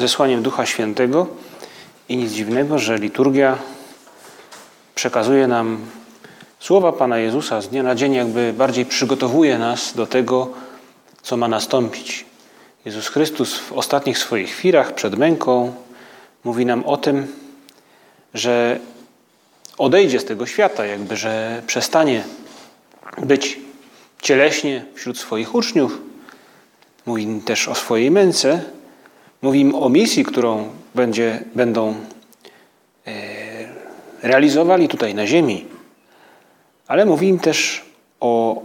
zesłaniem Ducha Świętego i nic dziwnego, że liturgia przekazuje nam słowa Pana Jezusa z dnia na dzień, jakby bardziej przygotowuje nas do tego, co ma nastąpić. Jezus Chrystus w ostatnich swoich chwilach przed męką mówi nam o tym, że odejdzie z tego świata, jakby, że przestanie być cieleśnie wśród swoich uczniów. Mówi też o swojej męce. Mówi im o misji, którą będzie, będą e, realizowali tutaj na ziemi. Ale mówi im też o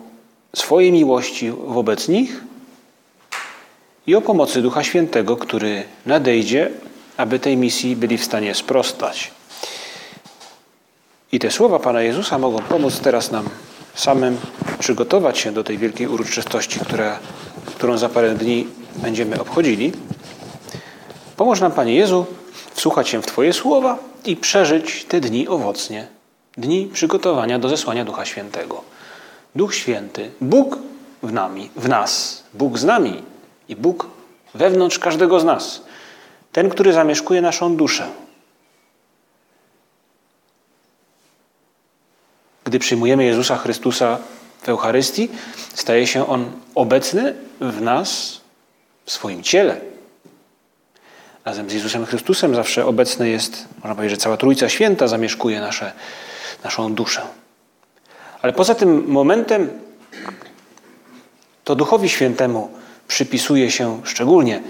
swojej miłości wobec nich i o pomocy Ducha Świętego, który nadejdzie, aby tej misji byli w stanie sprostać. I te słowa Pana Jezusa mogą pomóc teraz nam samym przygotować się do tej wielkiej uroczystości, która, którą za parę dni będziemy obchodzili. Pomóż nam, Panie Jezu, wsłuchać się w Twoje słowa i przeżyć te dni owocnie. Dni przygotowania do zesłania Ducha Świętego. Duch Święty, Bóg w nami, w nas, Bóg z nami i Bóg wewnątrz każdego z nas. Ten, który zamieszkuje naszą duszę. Gdy przyjmujemy Jezusa Chrystusa w Eucharystii, staje się On obecny w nas, w swoim ciele. Razem z Jezusem Chrystusem zawsze obecny jest, można powiedzieć, że cała Trójca Święta zamieszkuje nasze, naszą duszę. Ale poza tym momentem to Duchowi Świętemu przypisuje się szczególnie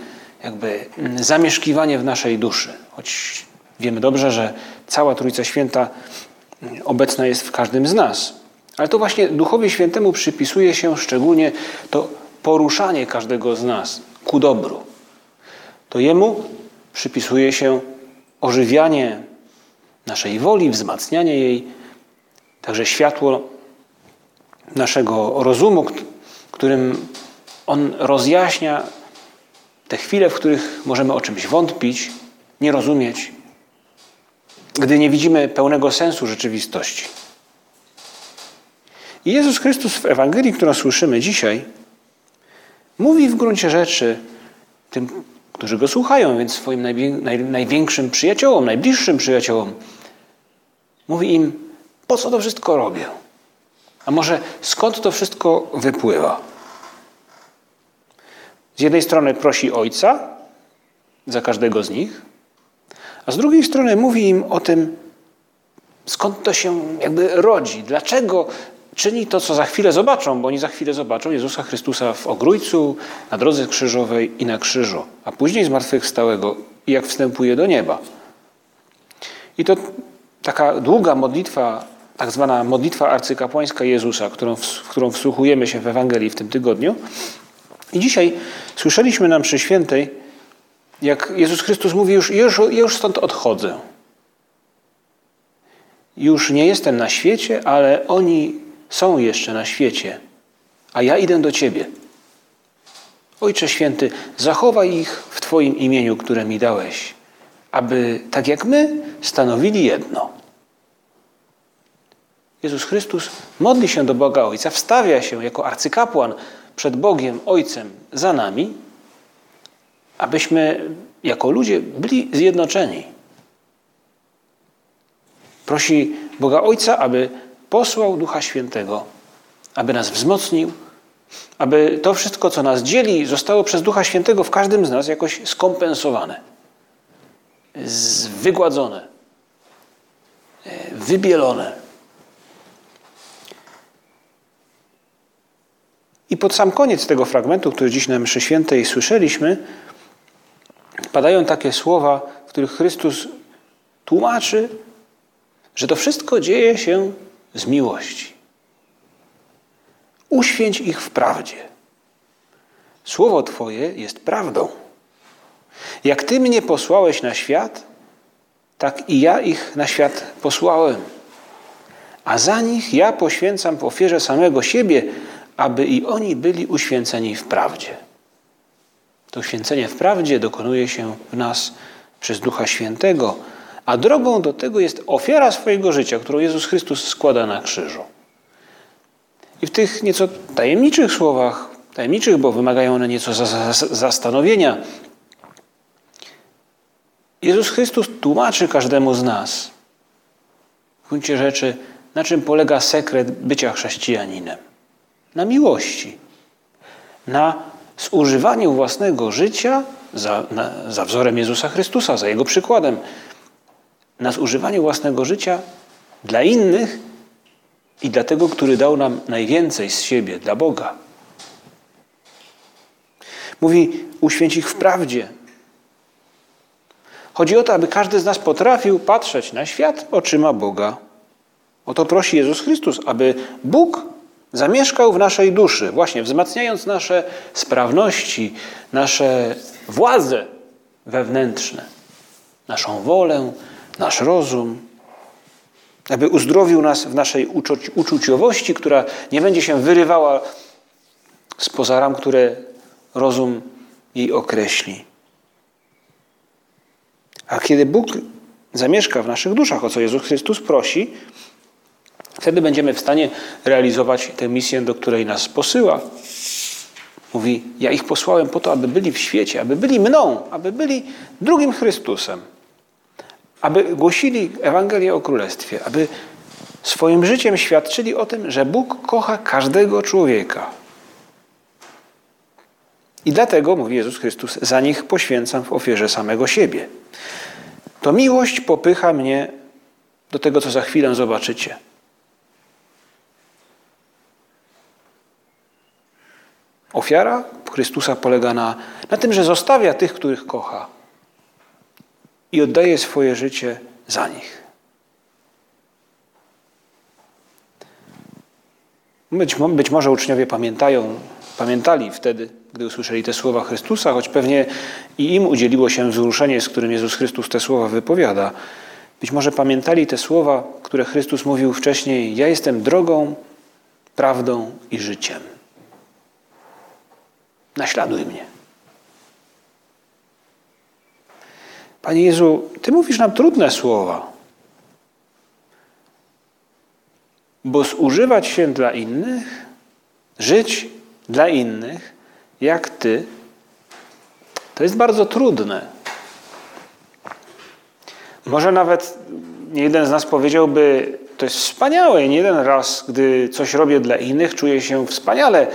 jakby zamieszkiwanie w naszej duszy. Choć wiemy dobrze, że cała Trójca Święta obecna jest w każdym z nas. Ale to właśnie Duchowi Świętemu przypisuje się szczególnie to poruszanie każdego z nas ku dobru. To Jemu przypisuje się ożywianie naszej woli, wzmacnianie jej, także światło naszego rozumu, którym On rozjaśnia te chwile, w których możemy o czymś wątpić, nie rozumieć, gdy nie widzimy pełnego sensu rzeczywistości. I Jezus Chrystus w Ewangelii, którą słyszymy dzisiaj, mówi w gruncie rzeczy tym, którzy go słuchają, więc swoim największym przyjaciołom, najbliższym przyjaciołom, mówi im, po co to wszystko robię? A może skąd to wszystko wypływa? Z jednej strony prosi Ojca za każdego z nich, a z drugiej strony mówi im o tym, skąd to się jakby rodzi, dlaczego czyni to, co za chwilę zobaczą, bo oni za chwilę zobaczą Jezusa Chrystusa w ogrójcu, na drodze krzyżowej i na krzyżu, a później zmartwychwstałego i jak wstępuje do nieba. I to taka długa modlitwa, tak zwana modlitwa arcykapłańska Jezusa, którą, w którą wsłuchujemy się w Ewangelii w tym tygodniu. I dzisiaj słyszeliśmy nam przy świętej, jak Jezus Chrystus mówi, już, już, już stąd odchodzę. Już nie jestem na świecie, ale oni są jeszcze na świecie, a ja idę do Ciebie. Ojcze Święty, zachowaj ich w Twoim imieniu, które mi dałeś, aby tak jak my stanowili jedno. Jezus Chrystus modli się do Boga Ojca, wstawia się jako arcykapłan przed Bogiem Ojcem za nami, abyśmy jako ludzie byli zjednoczeni. Prosi Boga Ojca, aby posłał Ducha Świętego, aby nas wzmocnił, aby to wszystko, co nas dzieli, zostało przez Ducha Świętego w każdym z nas jakoś skompensowane, wygładzone, wybielone. I pod sam koniec tego fragmentu, który dziś na mszy świętej słyszeliśmy, padają takie słowa, w których Chrystus tłumaczy, że to wszystko dzieje się z miłości. Uświęć ich w prawdzie. Słowo Twoje jest prawdą. Jak Ty mnie posłałeś na świat, tak i ja ich na świat posłałem. A za nich ja poświęcam w ofierze samego siebie, aby i oni byli uświęceni w prawdzie. To święcenie w prawdzie dokonuje się w nas przez Ducha Świętego, a drogą do tego jest ofiara swojego życia, którą Jezus Chrystus składa na krzyżu. I w tych nieco tajemniczych słowach, tajemniczych, bo wymagają one nieco zastanowienia, Jezus Chrystus tłumaczy każdemu z nas w gruncie rzeczy, na czym polega sekret bycia chrześcijaninem. Na miłości, na zużywaniu własnego życia za, na, za wzorem Jezusa Chrystusa, za Jego przykładem, na zużywaniu własnego życia dla innych i dla tego, który dał nam najwięcej z siebie, dla Boga. Mówi, uświęć ich w prawdzie. Chodzi o to, aby każdy z nas potrafił patrzeć na świat oczyma Boga. O to prosi Jezus Chrystus, aby Bóg zamieszkał w naszej duszy, właśnie wzmacniając nasze sprawności, nasze władze wewnętrzne, naszą wolę, nasz rozum, aby uzdrowił nas w naszej uczuciowości, która nie będzie się wyrywała spoza ram, które rozum jej określi. A kiedy Bóg zamieszka w naszych duszach, o co Jezus Chrystus prosi, wtedy będziemy w stanie realizować tę misję, do której nas posyła. Mówi: Ja ich posłałem po to, aby byli w świecie, aby byli mną, aby byli drugim Chrystusem, aby głosili Ewangelię o Królestwie, aby swoim życiem świadczyli o tym, że Bóg kocha każdego człowieka. I dlatego, mówi Jezus Chrystus, za nich poświęcam w ofierze samego siebie. To miłość popycha mnie do tego, co za chwilę zobaczycie. Ofiara Chrystusa polega na, na tym, że zostawia tych, których kocha i oddaje swoje życie za nich. Być, być może uczniowie pamiętają, pamiętali wtedy, gdy usłyszeli te słowa Chrystusa, choć pewnie i im udzieliło się wzruszenie, z którym Jezus Chrystus te słowa wypowiada. Być może pamiętali te słowa, które Chrystus mówił wcześniej: Ja jestem drogą, prawdą i życiem. Naśladuj mnie. Panie Jezu, Ty mówisz nam trudne słowa, bo zużywać się dla innych, żyć dla innych, jak Ty, to jest bardzo trudne. Może nawet nie jeden z nas powiedziałby, to jest wspaniałe. Nie jeden raz, gdy coś robię dla innych, czuję się wspaniale,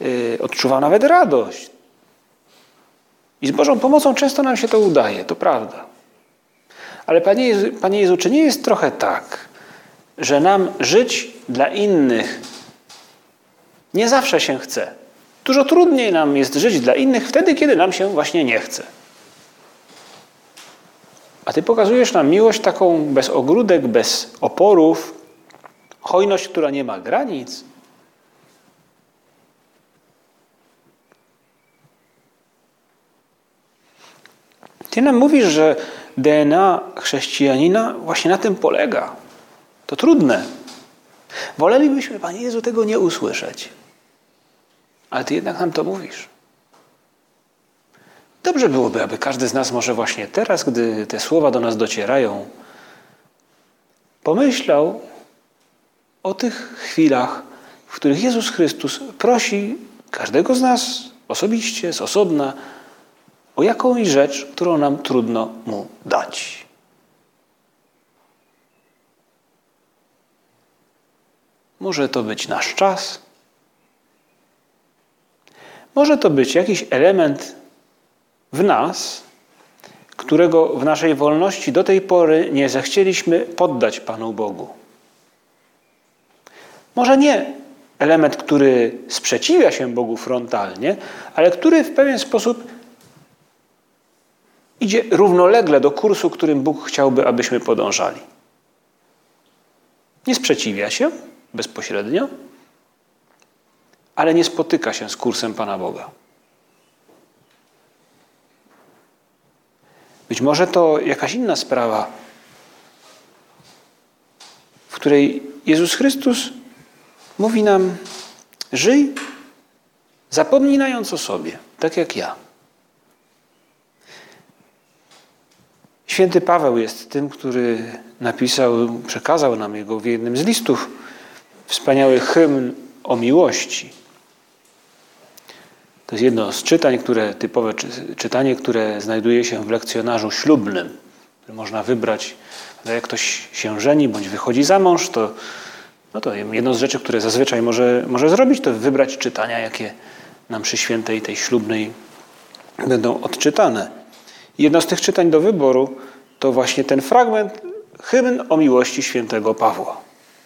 yy, odczuwam nawet radość. I z Bożą pomocą często nam się to udaje, to prawda. Ale Panie Jezu, Panie Jezu, czy nie jest trochę tak, że nam żyć dla innych nie zawsze się chce? Dużo trudniej nam jest żyć dla innych wtedy, kiedy nam się właśnie nie chce. A Ty pokazujesz nam miłość taką bez ogródek, bez oporów, hojność, która nie ma granic. Ty nam mówisz, że DNA chrześcijanina właśnie na tym polega. To trudne. Wolelibyśmy, Panie Jezu, tego nie usłyszeć. Ale Ty jednak nam to mówisz. Dobrze byłoby, aby każdy z nas może właśnie teraz, gdy te słowa do nas docierają, pomyślał o tych chwilach, w których Jezus Chrystus prosi każdego z nas osobiście, z osobna, o jakąś rzecz, którą nam trudno Mu dać. Może to być nasz czas, może to być jakiś element w nas, którego w naszej wolności do tej pory nie zechcieliśmy poddać Panu Bogu. Może nie element, który sprzeciwia się Bogu frontalnie, ale który w pewien sposób idzie równolegle do kursu, którym Bóg chciałby, abyśmy podążali. Nie sprzeciwia się bezpośrednio, ale nie spotyka się z kursem Pana Boga. Być może to jakaś inna sprawa, w której Jezus Chrystus mówi nam: żyj, zapominając o sobie, tak jak ja. Święty Paweł jest tym, który napisał, przekazał nam jego w jednym z listów wspaniały hymn o miłości. To jest jedno z czytań, które, typowe czytanie, które znajduje się w lekcjonarzu ślubnym, który można wybrać. Jak ktoś się żeni bądź wychodzi za mąż, to, no to jedną z rzeczy, które zazwyczaj może, może zrobić, to wybrać czytania, jakie nam przy świętej tej ślubnej będą odczytane. Jedno z tych czytań do wyboru to właśnie ten fragment hymn o miłości świętego Pawła.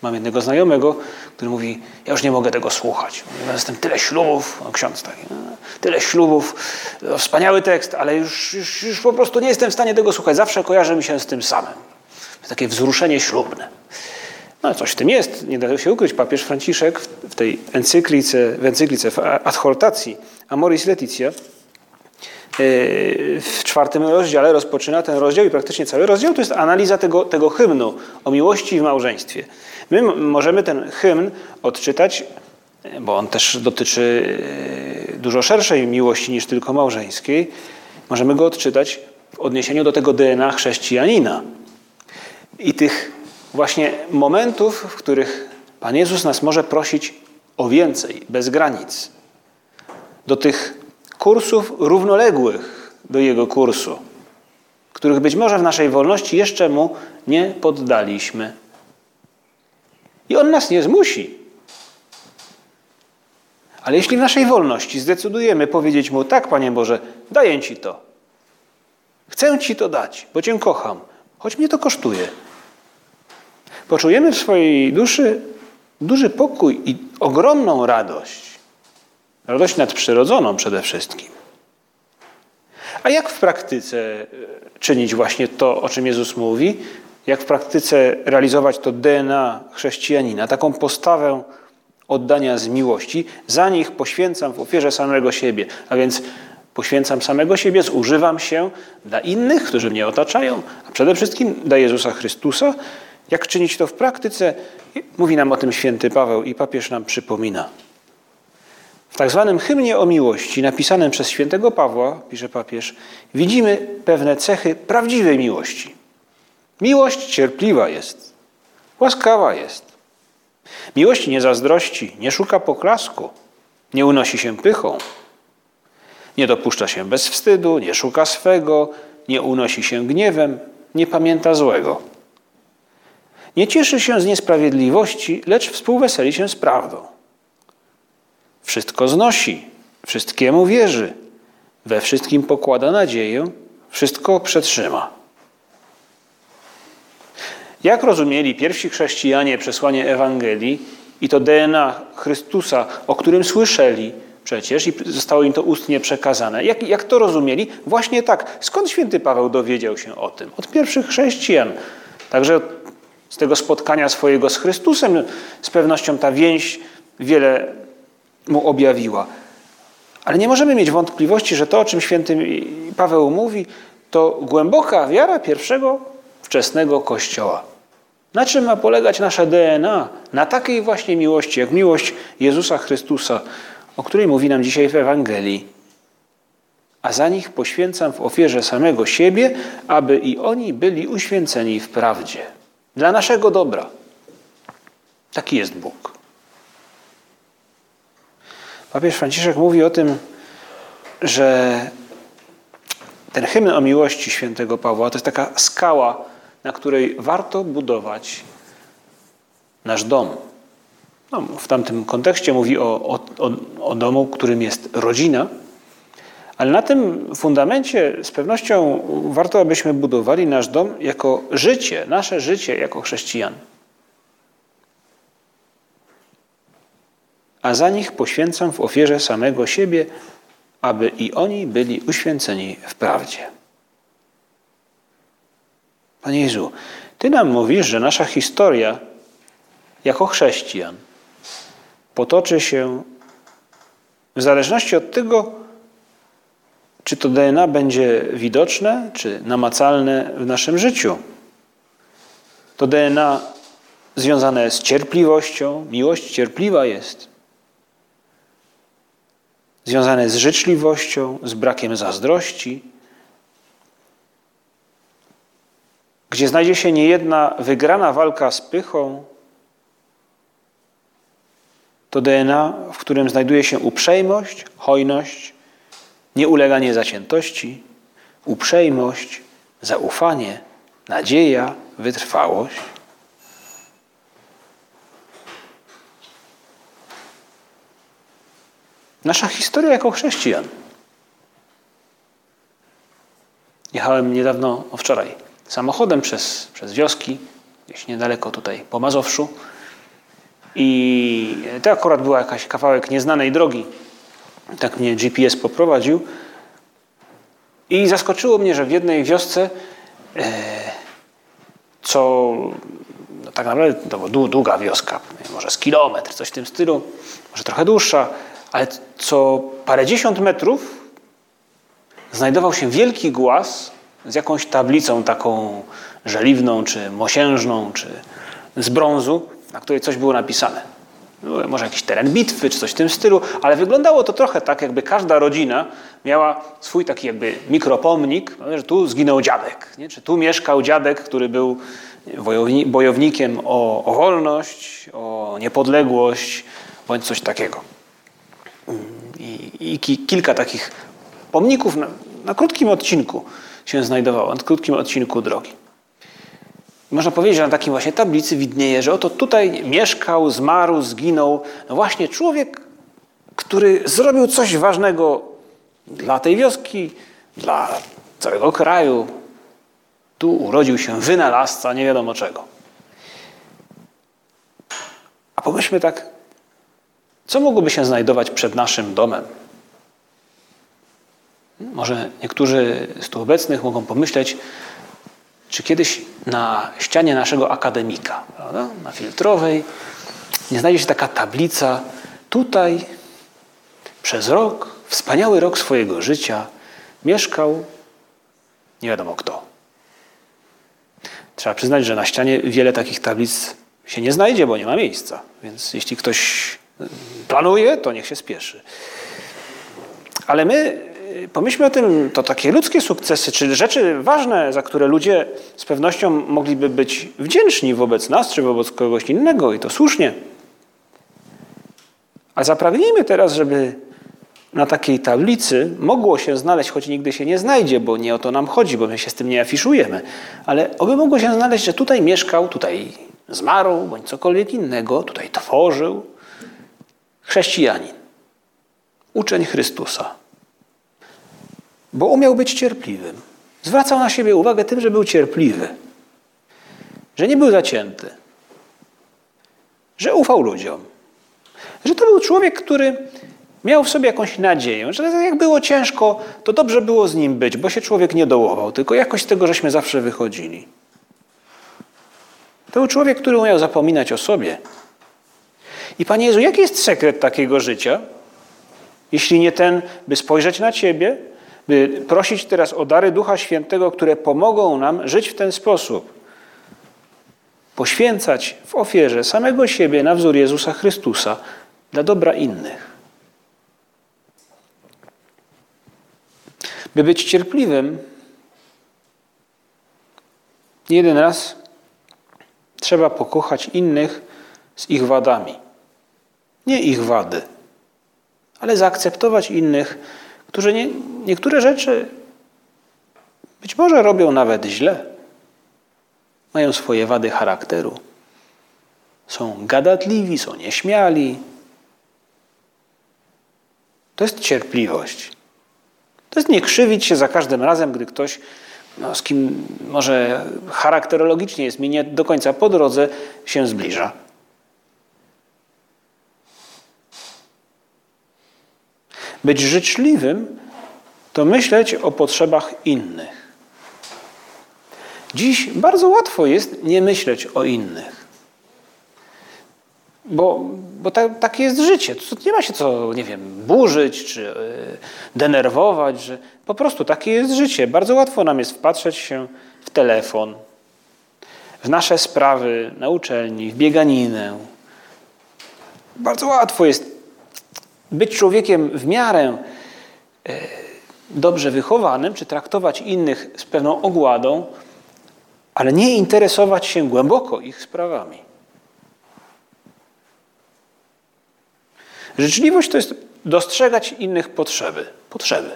Mam jednego znajomego, który mówi, ja już nie mogę tego słuchać. Jestem tyle ślubów, no ksiądz taki, no, tyle ślubów, no, wspaniały tekst, ale już, już, już po prostu nie jestem w stanie tego słuchać. Zawsze kojarzy mi się z tym samym. Takie wzruszenie ślubne. No coś w tym jest, nie da się ukryć. Papież Franciszek w tej encyklice, w encyklice w adhortacji Amoris Leticia w czwartym rozdziale rozpoczyna ten rozdział i praktycznie cały rozdział to jest analiza tego, tego hymnu o miłości w małżeństwie. My możemy ten hymn odczytać, bo on też dotyczy yy, dużo szerszej miłości niż tylko małżeńskiej. Możemy go odczytać w odniesieniu do tego DNA chrześcijanina i tych właśnie momentów, w których Pan Jezus nas może prosić o więcej, bez granic. Do tych kursów równoległych do jego kursu, których być może w naszej wolności jeszcze mu nie poddaliśmy. I on nas nie zmusi. Ale jeśli w naszej wolności zdecydujemy powiedzieć mu: Tak, Panie Boże, daję Ci to. Chcę Ci to dać, bo Cię kocham, choć mnie to kosztuje. Poczujemy w swojej duszy duży pokój i ogromną radość. Radość nadprzyrodzoną przede wszystkim. A jak w praktyce e, czynić właśnie to, o czym Jezus mówi? Jak w praktyce realizować to DNA chrześcijanina, taką postawę oddania z miłości? Za nich poświęcam w ofierze samego siebie, a więc poświęcam samego siebie, zużywam się dla innych, którzy mnie otaczają, a przede wszystkim dla Jezusa Chrystusa. Jak czynić to w praktyce? Mówi nam o tym święty Paweł i papież nam przypomina. Tak zwanym hymnie o miłości, napisanym przez świętego Pawła, pisze papież, widzimy pewne cechy prawdziwej miłości. Miłość cierpliwa jest, łaskawa jest. Miłość nie zazdrości, nie szuka poklasku, nie unosi się pychą, nie dopuszcza się bez wstydu, nie szuka swego, nie unosi się gniewem, nie pamięta złego. Nie cieszy się z niesprawiedliwości, lecz współweseli się z prawdą. Wszystko znosi, wszystkiemu wierzy, we wszystkim pokłada nadzieję, wszystko przetrzyma. Jak rozumieli pierwsi chrześcijanie przesłanie Ewangelii i to DNA Chrystusa, o którym słyszeli przecież i zostało im to ustnie przekazane? Jak, jak to rozumieli? Właśnie tak. Skąd święty Paweł dowiedział się o tym? Od pierwszych chrześcijan. Także z tego spotkania swojego z Chrystusem z pewnością ta więź wiele mu objawiła. Ale nie możemy mieć wątpliwości, że to, o czym święty Paweł mówi, to głęboka wiara pierwszego wczesnego Kościoła. Na czym ma polegać nasze DNA? Na takiej właśnie miłości, jak miłość Jezusa Chrystusa, o której mówi nam dzisiaj w Ewangelii. A za nich poświęcam w ofierze samego siebie, aby i oni byli uświęceni w prawdzie. Dla naszego dobra. Taki jest Bóg. Papież Franciszek mówi o tym, że ten hymn o miłości świętego Pawła to jest taka skała, na której warto budować nasz dom. No, w tamtym kontekście mówi o, o, o domu, którym jest rodzina, ale na tym fundamencie z pewnością warto, abyśmy budowali nasz dom jako życie, nasze życie jako chrześcijan. A za nich poświęcam w ofierze samego siebie, aby i oni byli uświęceni w prawdzie. Panie Jezu, Ty nam mówisz, że nasza historia jako chrześcijan potoczy się w zależności od tego, czy to DNA będzie widoczne, czy namacalne w naszym życiu. To DNA związane z cierpliwością, miłość cierpliwa jest. Związane z życzliwością, z brakiem zazdrości, gdzie znajdzie się niejedna wygrana walka z pychą, to DNA, w którym znajduje się uprzejmość, hojność, nieuleganie zaciętości, uprzejmość, zaufanie, nadzieja, wytrwałość. Nasza historia jako chrześcijan. Jechałem niedawno, o wczoraj, samochodem przez, przez wioski, gdzieś niedaleko tutaj po Mazowszu. I to akurat była jakaś kawałek nieznanej drogi. Tak mnie GPS poprowadził. I zaskoczyło mnie, że w jednej wiosce, e, co no tak naprawdę to była długa wioska, może z kilometr, coś w tym stylu, może trochę dłuższa, ale co parędziesiąt metrów znajdował się wielki głaz z jakąś tablicą taką żeliwną, czy mosiężną, czy z brązu, na której coś było napisane. No, może jakiś teren bitwy, czy coś w tym stylu, ale wyglądało to trochę tak, jakby każda rodzina miała swój taki jakby mikropomnik, że tu zginął dziadek, nie? czy tu mieszkał dziadek, który był bojownikiem o, o wolność, o niepodległość, bądź coś takiego. I, kilka takich pomników na, na krótkim odcinku się znajdowało, na krótkim odcinku drogi. Można powiedzieć, że na takiej właśnie tablicy widnieje, że oto tutaj mieszkał, zmarł, zginął no właśnie człowiek, który zrobił coś ważnego dla tej wioski, dla całego kraju. Tu urodził się wynalazca nie wiadomo czego. A pomyślmy tak, co mogłoby się znajdować przed naszym domem? Może niektórzy z tu obecnych mogą pomyśleć, czy kiedyś na ścianie naszego akademika, prawda? na filtrowej, nie znajdzie się taka tablica. Tutaj przez rok, wspaniały rok swojego życia, mieszkał nie wiadomo kto. Trzeba przyznać, że na ścianie wiele takich tablic się nie znajdzie, bo nie ma miejsca. Więc jeśli ktoś planuje, to niech się spieszy. Ale my pomyślmy o tym, to takie ludzkie sukcesy, czy rzeczy ważne, za które ludzie z pewnością mogliby być wdzięczni wobec nas, czy wobec kogoś innego, i to słusznie. A zapragnijmy teraz, żeby na takiej tablicy mogło się znaleźć, choć nigdy się nie znajdzie, bo nie o to nam chodzi, bo my się z tym nie afiszujemy, ale oby mogło się znaleźć, że tutaj mieszkał, tutaj zmarł, bądź cokolwiek innego, tutaj tworzył chrześcijanin, uczeń Chrystusa bo umiał być cierpliwym. Zwracał na siebie uwagę tym, że był cierpliwy, że nie był zacięty, że ufał ludziom, że to był człowiek, który miał w sobie jakąś nadzieję, że jak było ciężko, to dobrze było z nim być, bo się człowiek nie dołował, tylko jakoś z tego żeśmy zawsze wychodzili. To był człowiek, który umiał zapominać o sobie. I Panie Jezu, jaki jest sekret takiego życia? Jeśli nie ten, by spojrzeć na Ciebie, by prosić teraz o dary Ducha Świętego, które pomogą nam żyć w ten sposób. Poświęcać w ofierze samego siebie na wzór Jezusa Chrystusa dla dobra innych. By być cierpliwym, jeden raz trzeba pokochać innych z ich wadami. Nie ich wady, ale zaakceptować innych którzy nie, niektóre rzeczy być może robią nawet źle. Mają swoje wady charakteru. Są gadatliwi, są nieśmiali. To jest cierpliwość. To jest nie krzywić się za każdym razem, gdy ktoś, no, z kim może charakterologicznie jest mi nie do końca po drodze, się zbliża. Być życzliwym to myśleć o potrzebach innych. Dziś bardzo łatwo jest nie myśleć o innych. Bo, bo tak, takie jest życie. Nie ma się co, nie wiem, burzyć czy yy, denerwować, że po prostu takie jest życie. Bardzo łatwo nam jest wpatrzeć się w telefon, w nasze sprawy na uczelni, w bieganinę. Bardzo łatwo jest być człowiekiem w miarę yy, dobrze wychowanym, czy traktować innych z pewną ogładą, ale nie interesować się głęboko ich sprawami. Życzliwość to jest dostrzegać innych potrzeby. Potrzeby.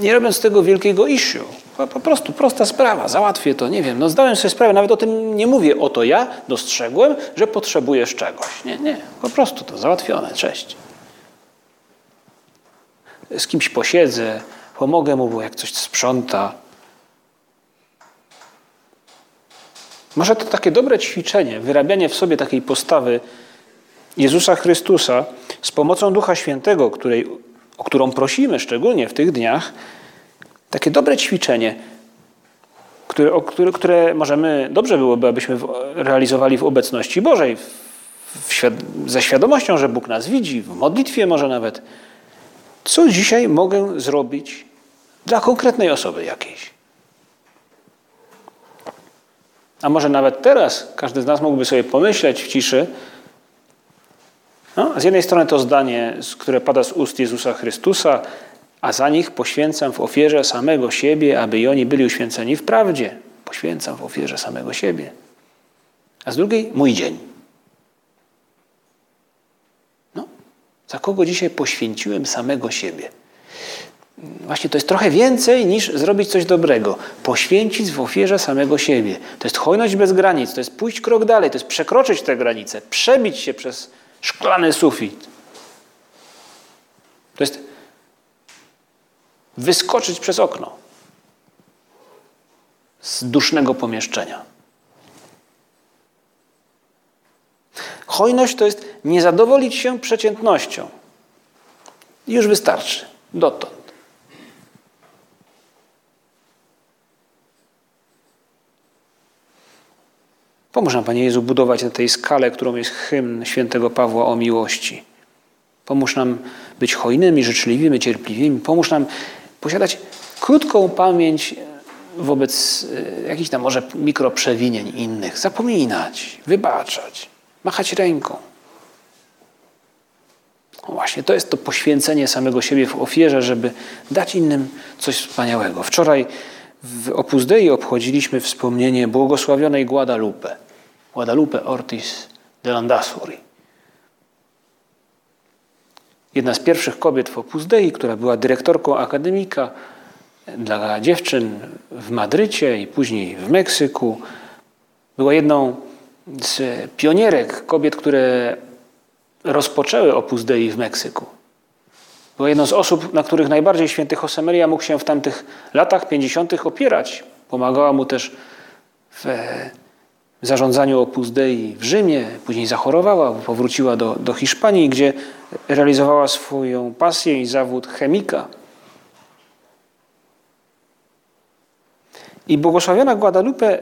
Nie robiąc tego wielkiego issue. Po prostu prosta sprawa, załatwię to, nie wiem. No zdałem sobie sprawę, nawet o tym nie mówię. Oto ja dostrzegłem, że potrzebujesz czegoś. Nie, nie, po prostu to załatwione, cześć. Z kimś posiedzę, pomogę mu, bo jak coś sprząta. Może to takie dobre ćwiczenie, wyrabianie w sobie takiej postawy Jezusa Chrystusa z pomocą Ducha Świętego, której, o którą prosimy szczególnie w tych dniach, takie dobre ćwiczenie, które, które, które możemy, dobrze byłoby, abyśmy realizowali w obecności Bożej, w, ze świadomością, że Bóg nas widzi, w modlitwie może nawet. Co dzisiaj mogę zrobić dla konkretnej osoby jakiejś? A może nawet teraz każdy z nas mógłby sobie pomyśleć w ciszy, no, z jednej strony to zdanie, które pada z ust Jezusa Chrystusa, a za nich poświęcam w ofierze samego siebie, aby i oni byli uświęceni w prawdzie. Poświęcam w ofierze samego siebie. A z drugiej mój dzień. No, za kogo dzisiaj poświęciłem samego siebie? Właśnie to jest trochę więcej niż zrobić coś dobrego. Poświęcić w ofierze samego siebie. To jest hojność bez granic, to jest pójść krok dalej, to jest przekroczyć te granice, przebić się przez szklany sufit. To jest wyskoczyć przez okno z dusznego pomieszczenia. Hojność to jest nie zadowolić się przeciętnością. Już wystarczy. Dotąd. Pomóż nam, Panie Jezu, budować na tej skale, którą jest hymn świętego Pawła o miłości. Pomóż nam być hojnymi, życzliwymi, cierpliwymi. Pomóż nam posiadać krótką pamięć wobec e, jakichś tam może mikroprzewinień innych. Zapominać, wybaczać, machać ręką. No właśnie, to jest to poświęcenie samego siebie w ofierze, żeby dać innym coś wspaniałego. Wczoraj w Opus Dei obchodziliśmy wspomnienie błogosławionej Guadalupe, Guadalupe Ortiz de Landazuri. Jedna z pierwszych kobiet w Opus Dei, która była dyrektorką akademika dla dziewczyn w Madrycie i później w Meksyku. Była jedną z pionierek kobiet, które rozpoczęły Opus Dei w Meksyku. Była jedną z osób, na których najbardziej święty Josemaria mógł się w tamtych latach 50. opierać. Pomagała mu też w zarządzaniu Opus Dei w Rzymie, później zachorowała, powróciła do, do Hiszpanii, gdzie realizowała swoją pasję i zawód chemika. I błogosławiona Guadalupe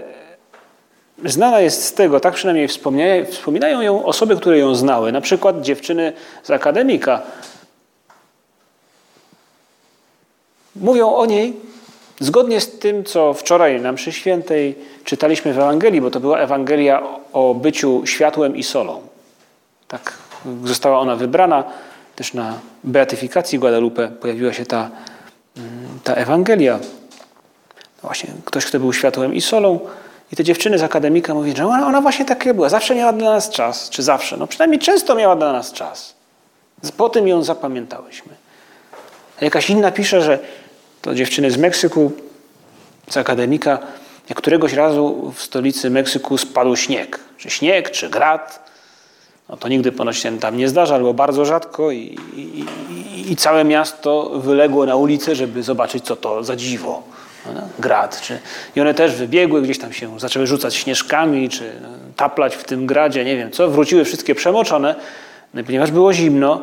znana jest z tego, tak przynajmniej wspominają ją osoby, które ją znały, na przykład dziewczyny z akademika, Mówią o niej zgodnie z tym, co wczoraj na mszy świętej czytaliśmy w Ewangelii, bo to była Ewangelia o byciu światłem i solą. Tak została ona wybrana. Też na beatyfikacji Guadalupe pojawiła się ta, mm, ta Ewangelia. No właśnie, ktoś, kto był światłem i solą. I te dziewczyny z akademika mówią, że ona, ona właśnie taka była. Zawsze miała dla nas czas. Czy zawsze? No przynajmniej często miała dla nas czas. Po tym ją zapamiętałyśmy. A jakaś inna pisze, że to dziewczyny z Meksyku, z akademika, jak któregoś razu w stolicy Meksyku spadł śnieg. Czy śnieg, czy grad. No to nigdy ponoć się tam nie zdarza, albo bardzo rzadko i, i, i, całe miasto wyległo na ulicę, żeby zobaczyć, co to za dziwo. No, grad. Czy, I one też wybiegły, gdzieś tam się zaczęły rzucać śnieżkami, czy taplać w tym gradzie, nie wiem co. Wróciły wszystkie przemoczone, no ponieważ było zimno,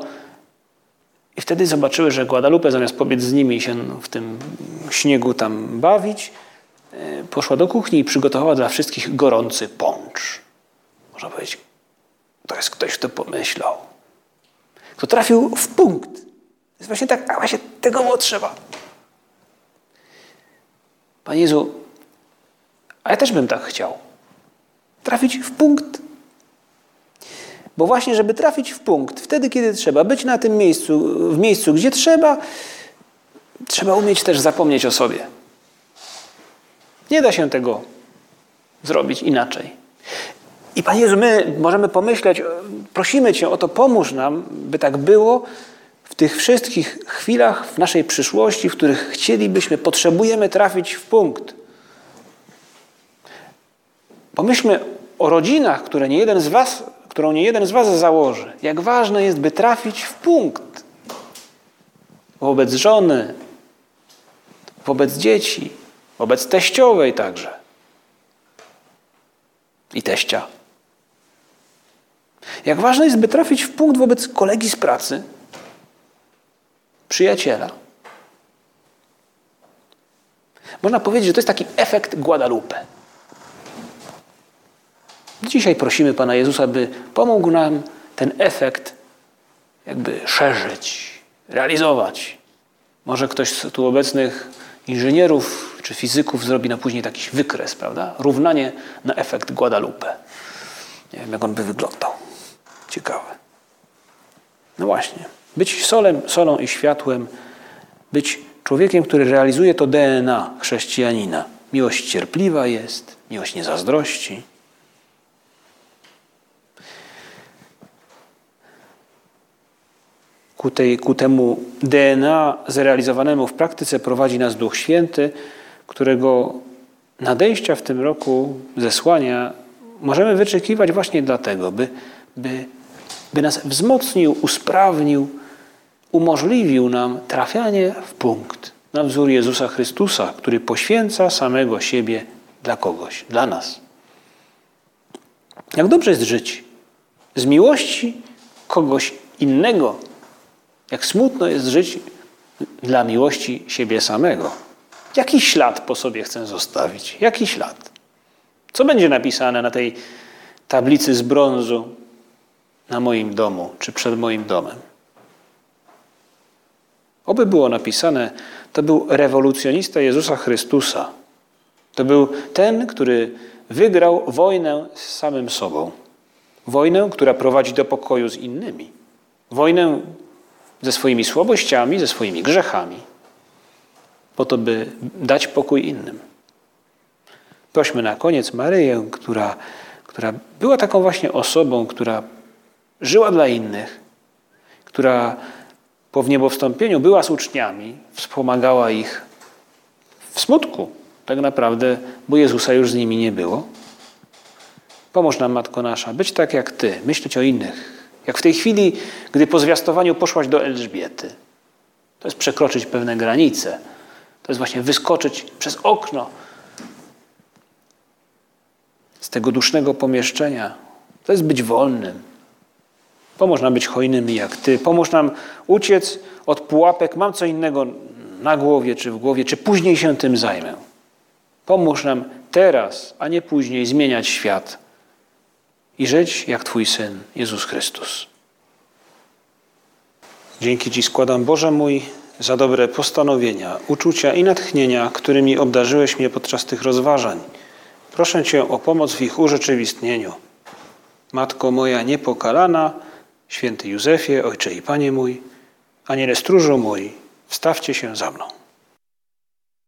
i wtedy zobaczyły, że Guadalupe zamiast pobiec z nimi się w tym śniegu tam bawić, e, poszła do kuchni i przygotowała dla wszystkich gorący poncz. Można powiedzieć, to jest ktoś, kto pomyślał. Kto trafił w punkt. Jest właśnie tak, a właśnie tego mu trzeba. Panie Jezu, a ja też bym tak chciał. Trafić w punkt. Bo właśnie, żeby trafić w punkt, wtedy, kiedy trzeba, być na tym miejscu, w miejscu, gdzie trzeba, trzeba umieć też zapomnieć o sobie. Nie da się tego zrobić inaczej. I Panie Jezu, my możemy pomyśleć, prosimy Cię o to, pomóż nam, by tak było w tych wszystkich chwilach w naszej przyszłości, w których chcielibyśmy, potrzebujemy trafić w punkt. Pomyślmy o rodzinach, które nie jeden z was, którą nie jeden z Was założy. Jak ważne jest, by trafić w punkt wobec żony, wobec dzieci, wobec teściowej także i teścia. Jak ważne jest, by trafić w punkt wobec kolegi z pracy, przyjaciela. Można powiedzieć, że to jest taki efekt Guadalupe. Dzisiaj prosimy Pana Jezusa, by pomógł nam ten efekt jakby szerzyć, realizować. Może ktoś z tu obecnych inżynierów czy fizyków zrobi na później taki wykres, prawda? Równanie na efekt Guadalupe. Nie wiem, jak on by wyglądał. Ciekawe. No właśnie. Być solem, solą i światłem, być człowiekiem, który realizuje to DNA chrześcijanina. Miłość cierpliwa jest, miłość nie zazdrości. Ku, tej, ku temu DNA zrealizowanemu w praktyce prowadzi nas Duch Święty, którego nadejścia w tym roku zesłania możemy wyczekiwać właśnie dlatego, by, by, by nas wzmocnił, usprawnił, umożliwił nam trafianie w punkt na wzór Jezusa Chrystusa, który poświęca samego siebie dla kogoś, dla nas. Jak dobrze jest żyć z miłości kogoś innego, jak smutno jest żyć dla miłości siebie samego. Jaki ślad po sobie chcę zostawić? Jaki ślad? Co będzie napisane na tej tablicy z brązu na moim domu czy przed moim domem? Oby było napisane, to był rewolucjonista Jezusa Chrystusa. To był ten, który wygrał wojnę z samym sobą. Wojnę, która prowadzi do pokoju z innymi. Wojnę ze swoimi słabościami, ze swoimi grzechami, po to, by dać pokój innym. Prośmy na koniec Maryję, która, która była taką właśnie osobą, która żyła dla innych, która po wniebowstąpieniu była z uczniami, wspomagała ich w smutku, tak naprawdę, bo Jezusa już z nimi nie było. Pomóż nam, Matko Nasza, być tak jak Ty, myśleć o innych, jak w tej chwili, gdy po zwiastowaniu poszłaś do Elżbiety. To jest przekroczyć pewne granice. To jest właśnie wyskoczyć przez okno z tego dusznego pomieszczenia. To jest być wolnym. Pomóż nam być hojnymi jak Ty. Pomóż nam uciec od pułapek. Mam co innego na głowie czy w głowie, czy później się tym zajmę. Pomóż nam teraz, a nie później zmieniać świat i żyć jak Twój Syn, Jezus Chrystus. Dzięki Ci składam, Boże mój, za dobre postanowienia, uczucia i natchnienia, którymi obdarzyłeś mnie podczas tych rozważań. Proszę Cię o pomoc w ich urzeczywistnieniu. Matko moja niepokalana, święty Józefie, Ojcze i Panie mój, Aniele stróżu mój, wstawcie się za mną.